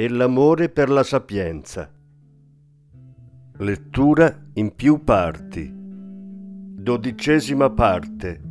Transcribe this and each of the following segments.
e l'amore per la sapienza. Lettura in più parti. Dodicesima parte.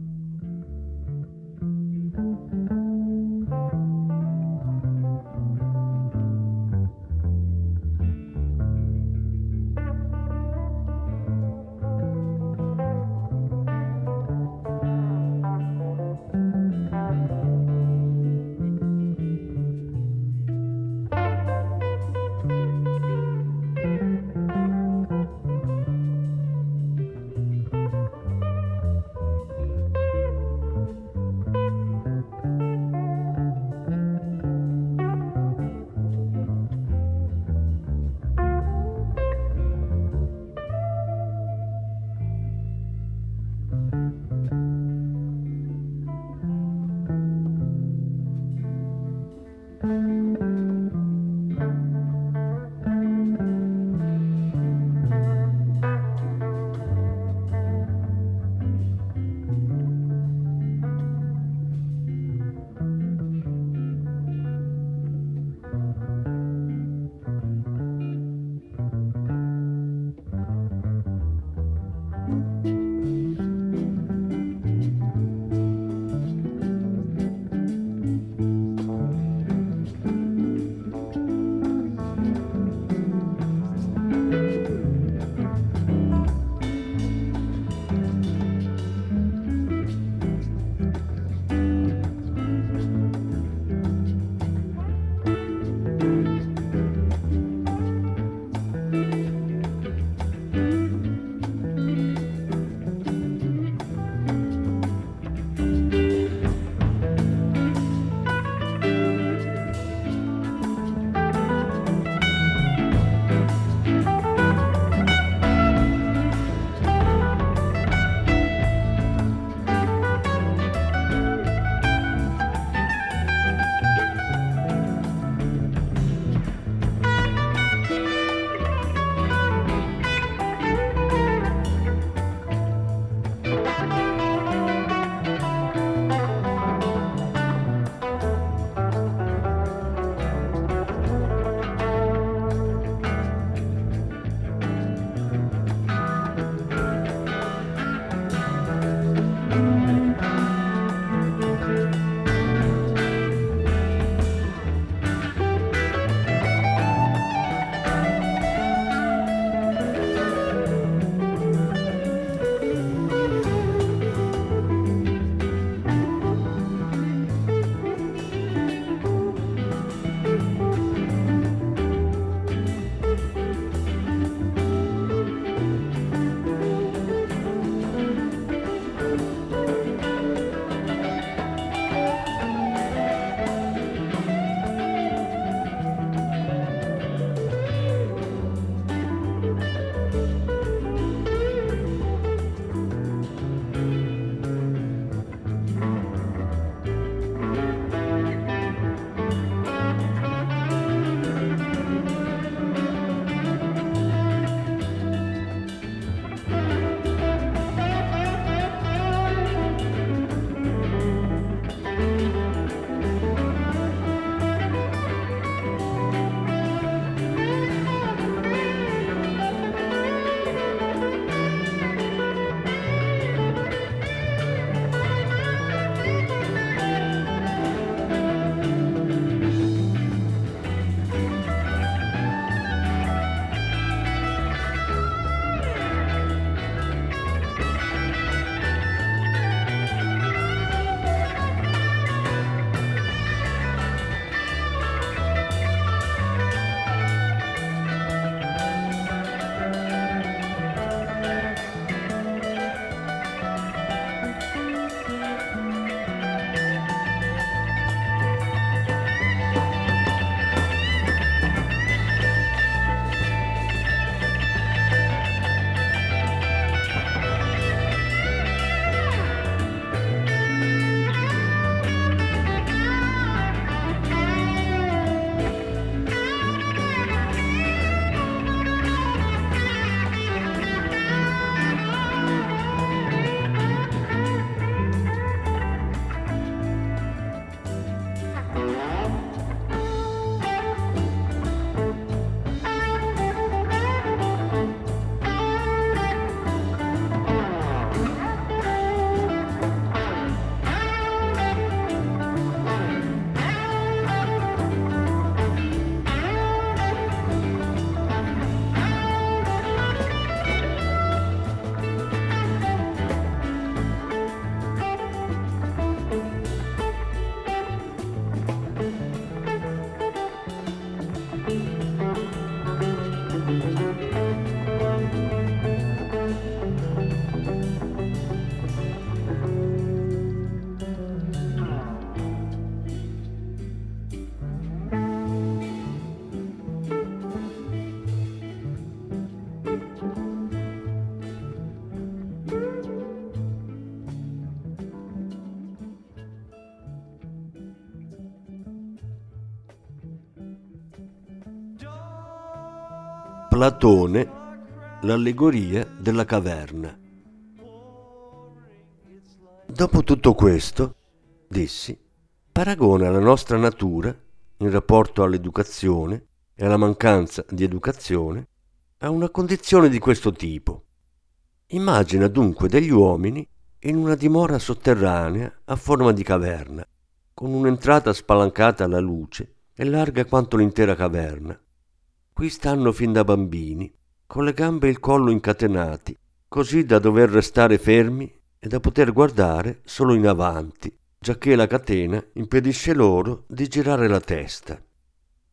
Platone, l'allegoria della caverna. Dopo tutto questo, dissi, paragona la nostra natura in rapporto all'educazione e alla mancanza di educazione a una condizione di questo tipo. Immagina dunque degli uomini in una dimora sotterranea a forma di caverna, con un'entrata spalancata alla luce e larga quanto l'intera caverna. Qui stanno fin da bambini, con le gambe e il collo incatenati, così da dover restare fermi e da poter guardare solo in avanti, giacché la catena impedisce loro di girare la testa.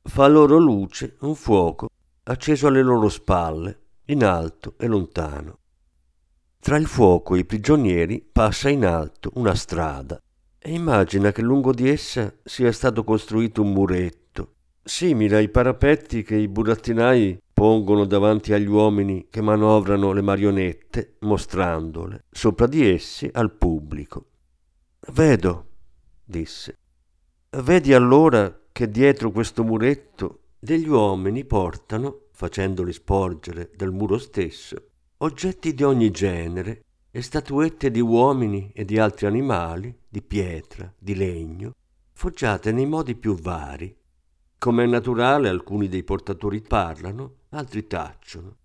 Fa loro luce un fuoco acceso alle loro spalle, in alto e lontano. Tra il fuoco e i prigionieri passa in alto una strada e immagina che lungo di essa sia stato costruito un muretto, simile ai parapetti che i burattinai pongono davanti agli uomini che manovrano le marionette, mostrandole sopra di essi al pubblico. Vedo, disse. Vedi allora che dietro questo muretto degli uomini portano, facendoli sporgere dal muro stesso, oggetti di ogni genere e statuette di uomini e di altri animali, di pietra, di legno, foggiate nei modi più vari. Come è naturale, alcuni dei portatori parlano, altri tacciono.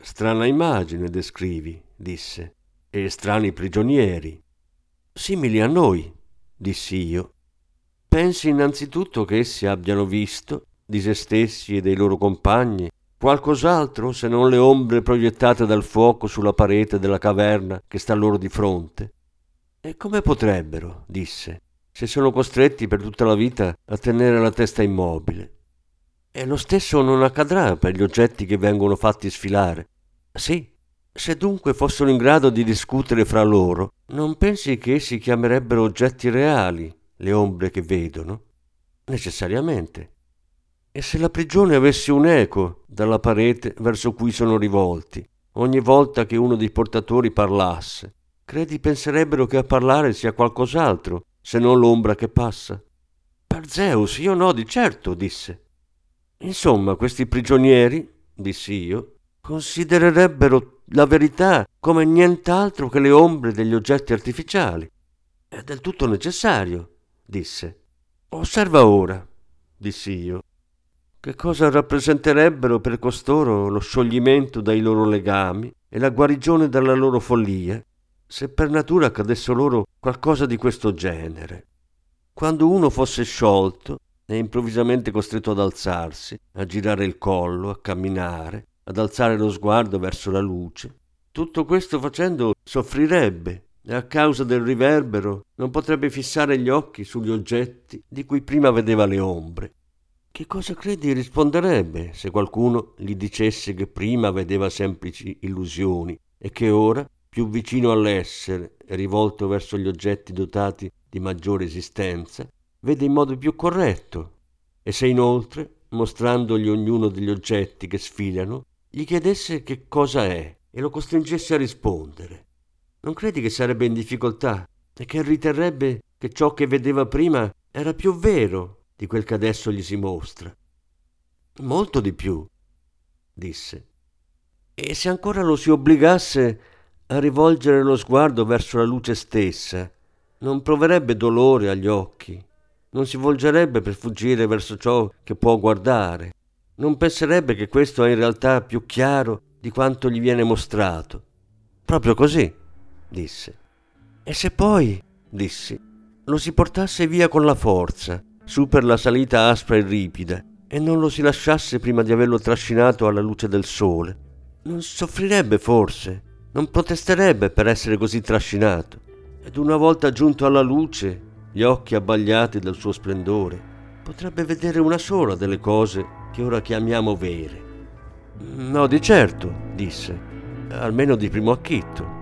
Strana immagine descrivi, disse, e strani prigionieri. Simili a noi, dissi io. Pensi innanzitutto che essi abbiano visto, di se stessi e dei loro compagni, Qualcos'altro se non le ombre proiettate dal fuoco sulla parete della caverna che sta loro di fronte? E come potrebbero, disse, se sono costretti per tutta la vita a tenere la testa immobile? E lo stesso non accadrà per gli oggetti che vengono fatti sfilare. Sì, se dunque fossero in grado di discutere fra loro, non pensi che essi chiamerebbero oggetti reali le ombre che vedono? Necessariamente. E se la prigione avesse un eco dalla parete verso cui sono rivolti, ogni volta che uno dei portatori parlasse, credi penserebbero che a parlare sia qualcos'altro, se non l'ombra che passa? Per Zeus, io no, di certo, disse. Insomma, questi prigionieri, dissi io, considererebbero la verità come nient'altro che le ombre degli oggetti artificiali. È del tutto necessario, disse. Osserva ora, dissi io, che cosa rappresenterebbero per costoro lo scioglimento dai loro legami e la guarigione dalla loro follia, se per natura accadesse loro qualcosa di questo genere. Quando uno fosse sciolto e improvvisamente costretto ad alzarsi, a girare il collo, a camminare, ad alzare lo sguardo verso la luce, tutto questo facendo soffrirebbe e a causa del riverbero non potrebbe fissare gli occhi sugli oggetti di cui prima vedeva le ombre che cosa credi risponderebbe se qualcuno gli dicesse che prima vedeva semplici illusioni e che ora, più vicino all'essere e rivolto verso gli oggetti dotati di maggiore esistenza, vede in modo più corretto e se inoltre, mostrandogli ognuno degli oggetti che sfilano, gli chiedesse che cosa è e lo costringesse a rispondere. Non credi che sarebbe in difficoltà e che riterrebbe che ciò che vedeva prima era più vero di quel che adesso gli si mostra. Molto di più, disse. E se ancora lo si obbligasse a rivolgere lo sguardo verso la luce stessa, non proverebbe dolore agli occhi, non si volgerebbe per fuggire verso ciò che può guardare, non penserebbe che questo è in realtà più chiaro di quanto gli viene mostrato. Proprio così, disse. E se poi, dissi, lo si portasse via con la forza, su per la salita aspra e ripida e non lo si lasciasse prima di averlo trascinato alla luce del sole, non soffrirebbe forse, non protesterebbe per essere così trascinato. Ed una volta giunto alla luce, gli occhi abbagliati dal suo splendore, potrebbe vedere una sola delle cose che ora chiamiamo vere. No, di certo, disse, almeno di primo acchitto.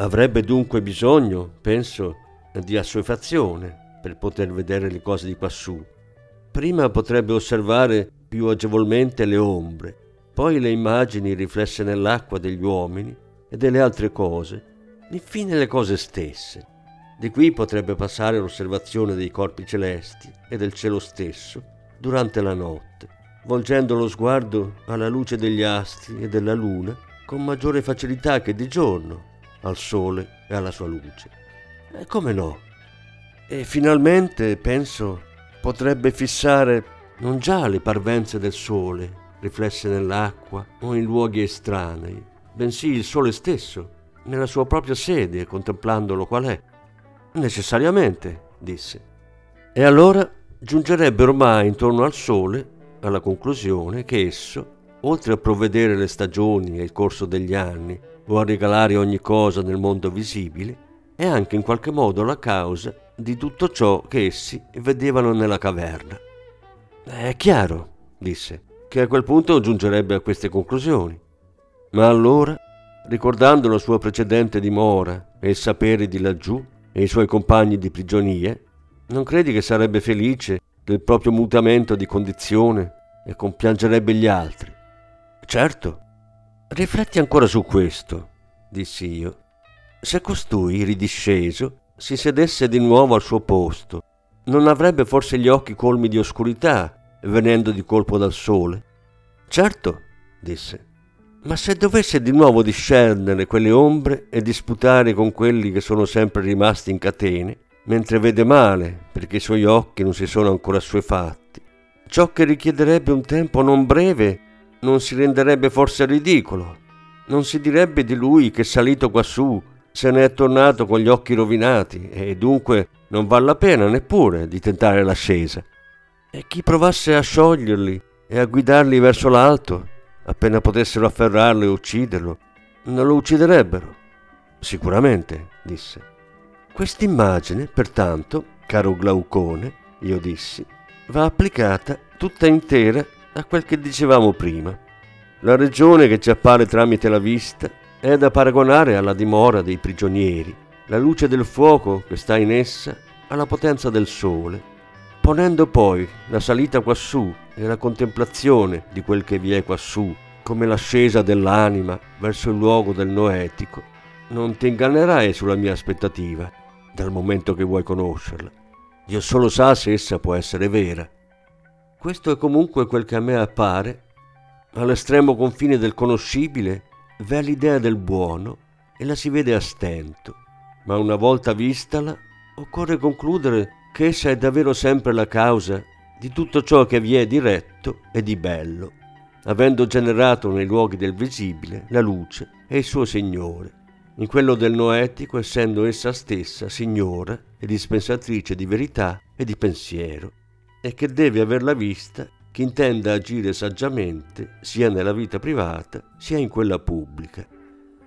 Avrebbe dunque bisogno, penso, di assuefazione per poter vedere le cose di quassù. Prima potrebbe osservare più agevolmente le ombre, poi le immagini riflesse nell'acqua degli uomini e delle altre cose, infine le cose stesse. Di qui potrebbe passare l'osservazione dei corpi celesti e del cielo stesso durante la notte, volgendo lo sguardo alla luce degli astri e della luna con maggiore facilità che di giorno, al sole e alla sua luce. E come no? E finalmente, penso, potrebbe fissare non già le parvenze del sole, riflesse nell'acqua o in luoghi estranei, bensì il sole stesso, nella sua propria sede, contemplandolo qual è. Necessariamente, disse. E allora giungerebbe ormai intorno al sole alla conclusione che esso, oltre a provvedere le stagioni e il corso degli anni, o a regalare ogni cosa nel mondo visibile, è anche in qualche modo la causa di tutto ciò che essi vedevano nella caverna. È chiaro, disse, che a quel punto giungerebbe a queste conclusioni. Ma allora, ricordando la sua precedente dimora e il sapere di laggiù e i suoi compagni di prigionia, non credi che sarebbe felice del proprio mutamento di condizione e compiangerebbe gli altri? Certo. Rifletti ancora su questo, dissi io. Se costui, ridisceso, si sedesse di nuovo al suo posto, non avrebbe forse gli occhi colmi di oscurità, venendo di colpo dal sole? Certo, disse. Ma se dovesse di nuovo discernere quelle ombre e disputare con quelli che sono sempre rimasti in catene, mentre vede male perché i suoi occhi non si sono ancora assuefatti, ciò che richiederebbe un tempo non breve non si renderebbe forse ridicolo. Non si direbbe di lui che salito quassù se ne è tornato con gli occhi rovinati e dunque non vale la pena neppure di tentare l'ascesa. E chi provasse a scioglierli e a guidarli verso l'alto, appena potessero afferrarlo e ucciderlo, non lo ucciderebbero. Sicuramente, disse. Quest'immagine, pertanto, caro Glaucone, io dissi, va applicata tutta intera a quel che dicevamo prima. La regione che ci appare tramite la vista è da paragonare alla dimora dei prigionieri, la luce del fuoco che sta in essa alla potenza del sole, ponendo poi la salita quassù e la contemplazione di quel che vi è quassù come l'ascesa dell'anima verso il luogo del noetico, non ti ingannerai sulla mia aspettativa, dal momento che vuoi conoscerla. Dio solo sa se essa può essere vera. Questo è comunque quel che a me appare. All'estremo confine del conoscibile v'è l'idea del buono e la si vede a stento, ma una volta vistala occorre concludere che essa è davvero sempre la causa di tutto ciò che vi è di retto e di bello, avendo generato nei luoghi del visibile la luce e il suo Signore, in quello del noetico essendo essa stessa Signora e dispensatrice di verità e di pensiero e che deve averla vista chi intenda agire saggiamente sia nella vita privata sia in quella pubblica.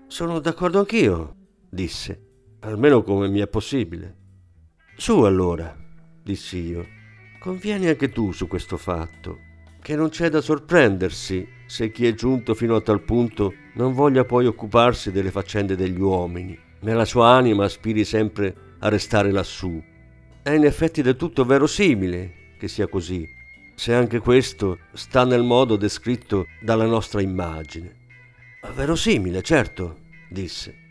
Sono d'accordo anch'io, disse, almeno come mi è possibile. Su allora, dissi io, convieni anche tu su questo fatto, che non c'è da sorprendersi se chi è giunto fino a tal punto non voglia poi occuparsi delle faccende degli uomini, nella sua anima aspiri sempre a restare lassù. È in effetti del tutto verosimile che sia così, se anche questo sta nel modo descritto dalla nostra immagine. Verosimile, certo, disse.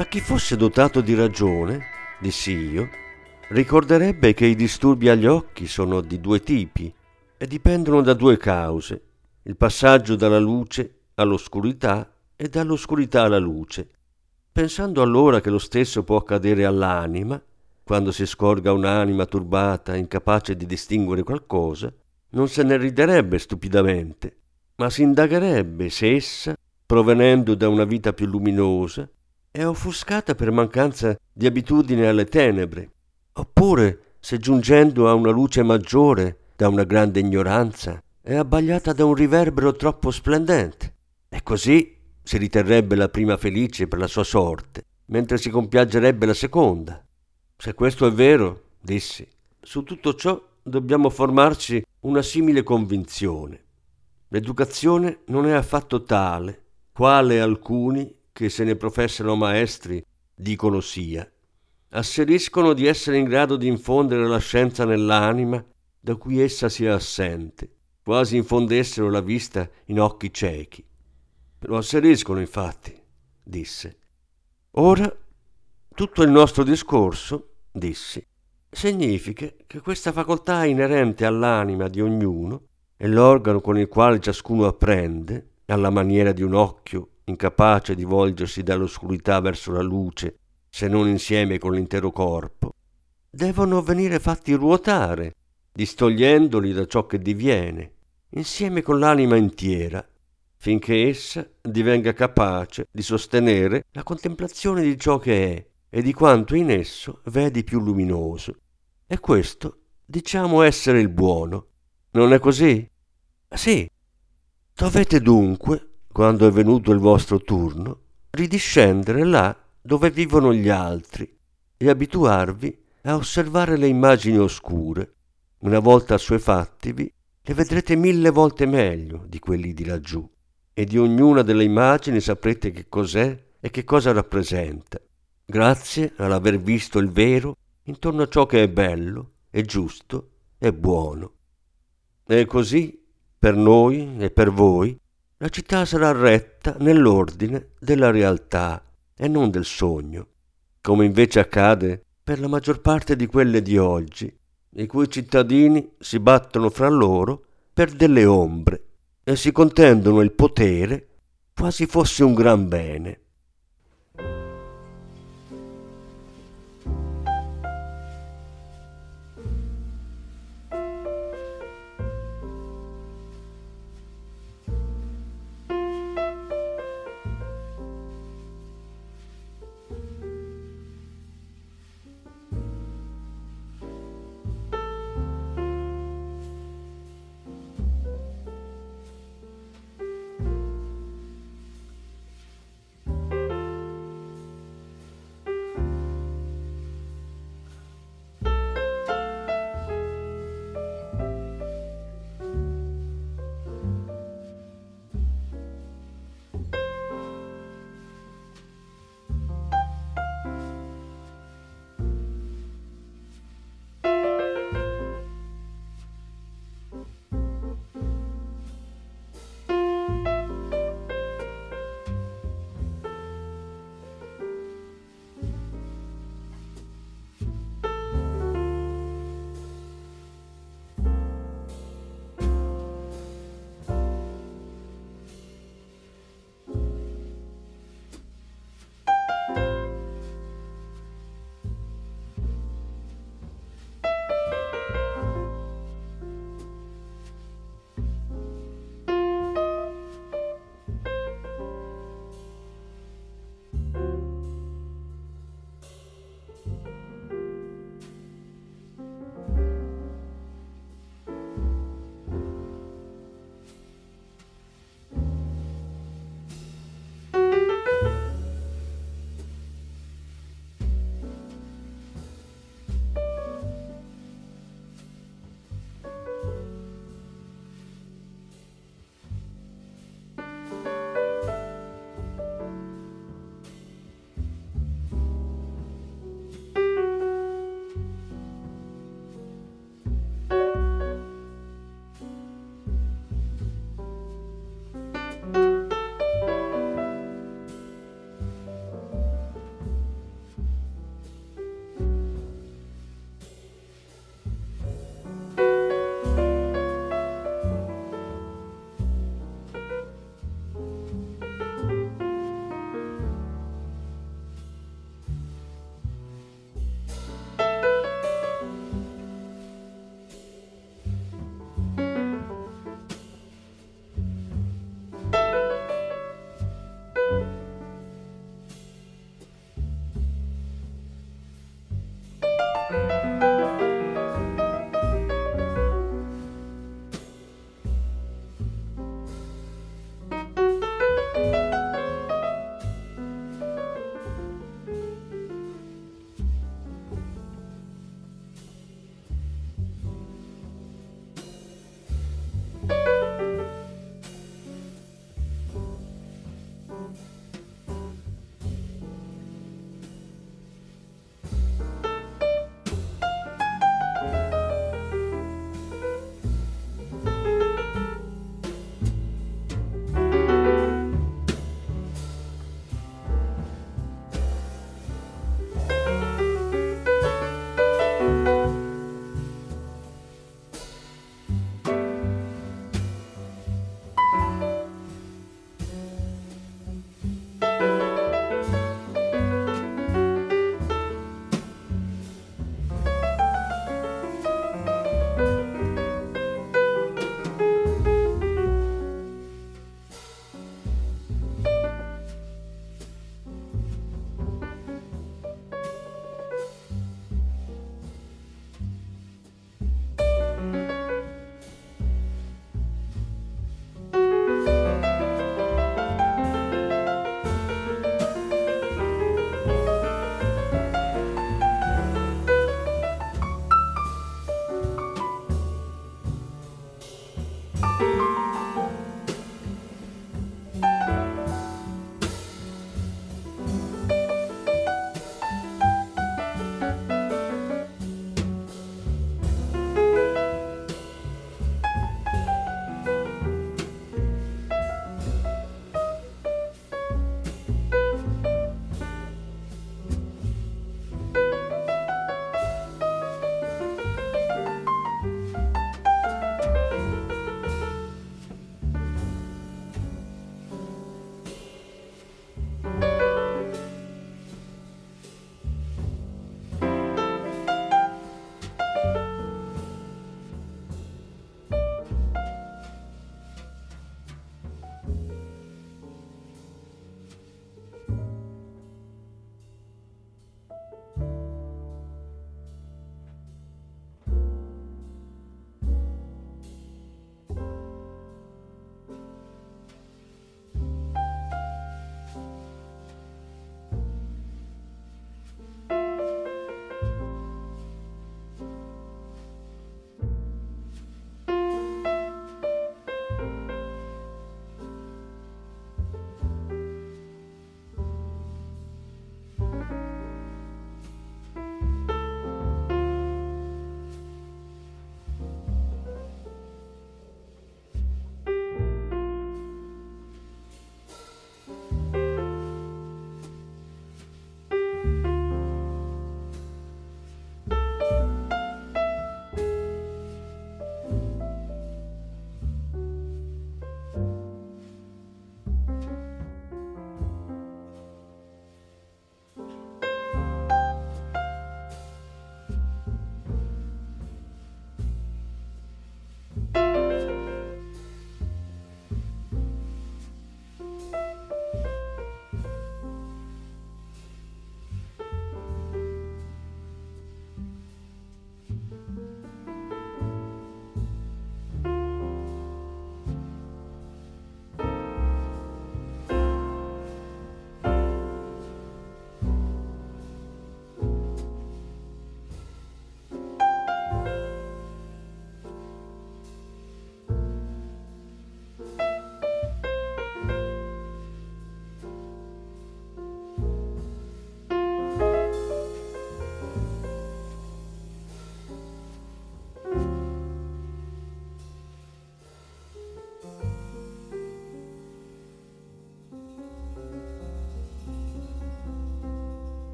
Ma chi fosse dotato di ragione, dissi io, ricorderebbe che i disturbi agli occhi sono di due tipi e dipendono da due cause, il passaggio dalla luce all'oscurità e dall'oscurità alla luce, pensando allora che lo stesso può accadere all'anima, quando si scorga un'anima turbata, incapace di distinguere qualcosa, non se ne riderebbe stupidamente, ma si indagherebbe se essa, provenendo da una vita più luminosa, è offuscata per mancanza di abitudine alle tenebre, oppure se giungendo a una luce maggiore da una grande ignoranza è abbagliata da un riverbero troppo splendente. E così si riterrebbe la prima felice per la sua sorte, mentre si compiaggerebbe la seconda. Se questo è vero, dissi, su tutto ciò dobbiamo formarci una simile convinzione. L'educazione non è affatto tale, quale alcuni che se ne professano maestri dicono sia. Asseriscono di essere in grado di infondere la scienza nell'anima da cui essa sia assente, quasi infondessero la vista in occhi ciechi. Lo asseriscono, infatti, disse. Ora tutto il nostro discorso, dissi, significa che questa facoltà inerente all'anima di ognuno è l'organo con il quale ciascuno apprende, alla maniera di un occhio incapace di volgersi dall'oscurità verso la luce, se non insieme con l'intero corpo, devono venire fatti ruotare, distogliendoli da ciò che diviene, insieme con l'anima intiera, finché essa divenga capace di sostenere la contemplazione di ciò che è e di quanto in esso vedi più luminoso. E questo diciamo essere il buono. Non è così? Sì. Dovete dunque quando è venuto il vostro turno, ridiscendere là dove vivono gli altri e abituarvi a osservare le immagini oscure. Una volta assuefattivi, le vedrete mille volte meglio di quelli di laggiù e di ognuna delle immagini saprete che cos'è e che cosa rappresenta, grazie all'aver visto il vero intorno a ciò che è bello, è giusto e buono. E così, per noi e per voi, la città sarà retta nell'ordine della realtà e non del sogno, come invece accade per la maggior parte di quelle di oggi, i cui cittadini si battono fra loro per delle ombre e si contendono il potere quasi fosse un gran bene.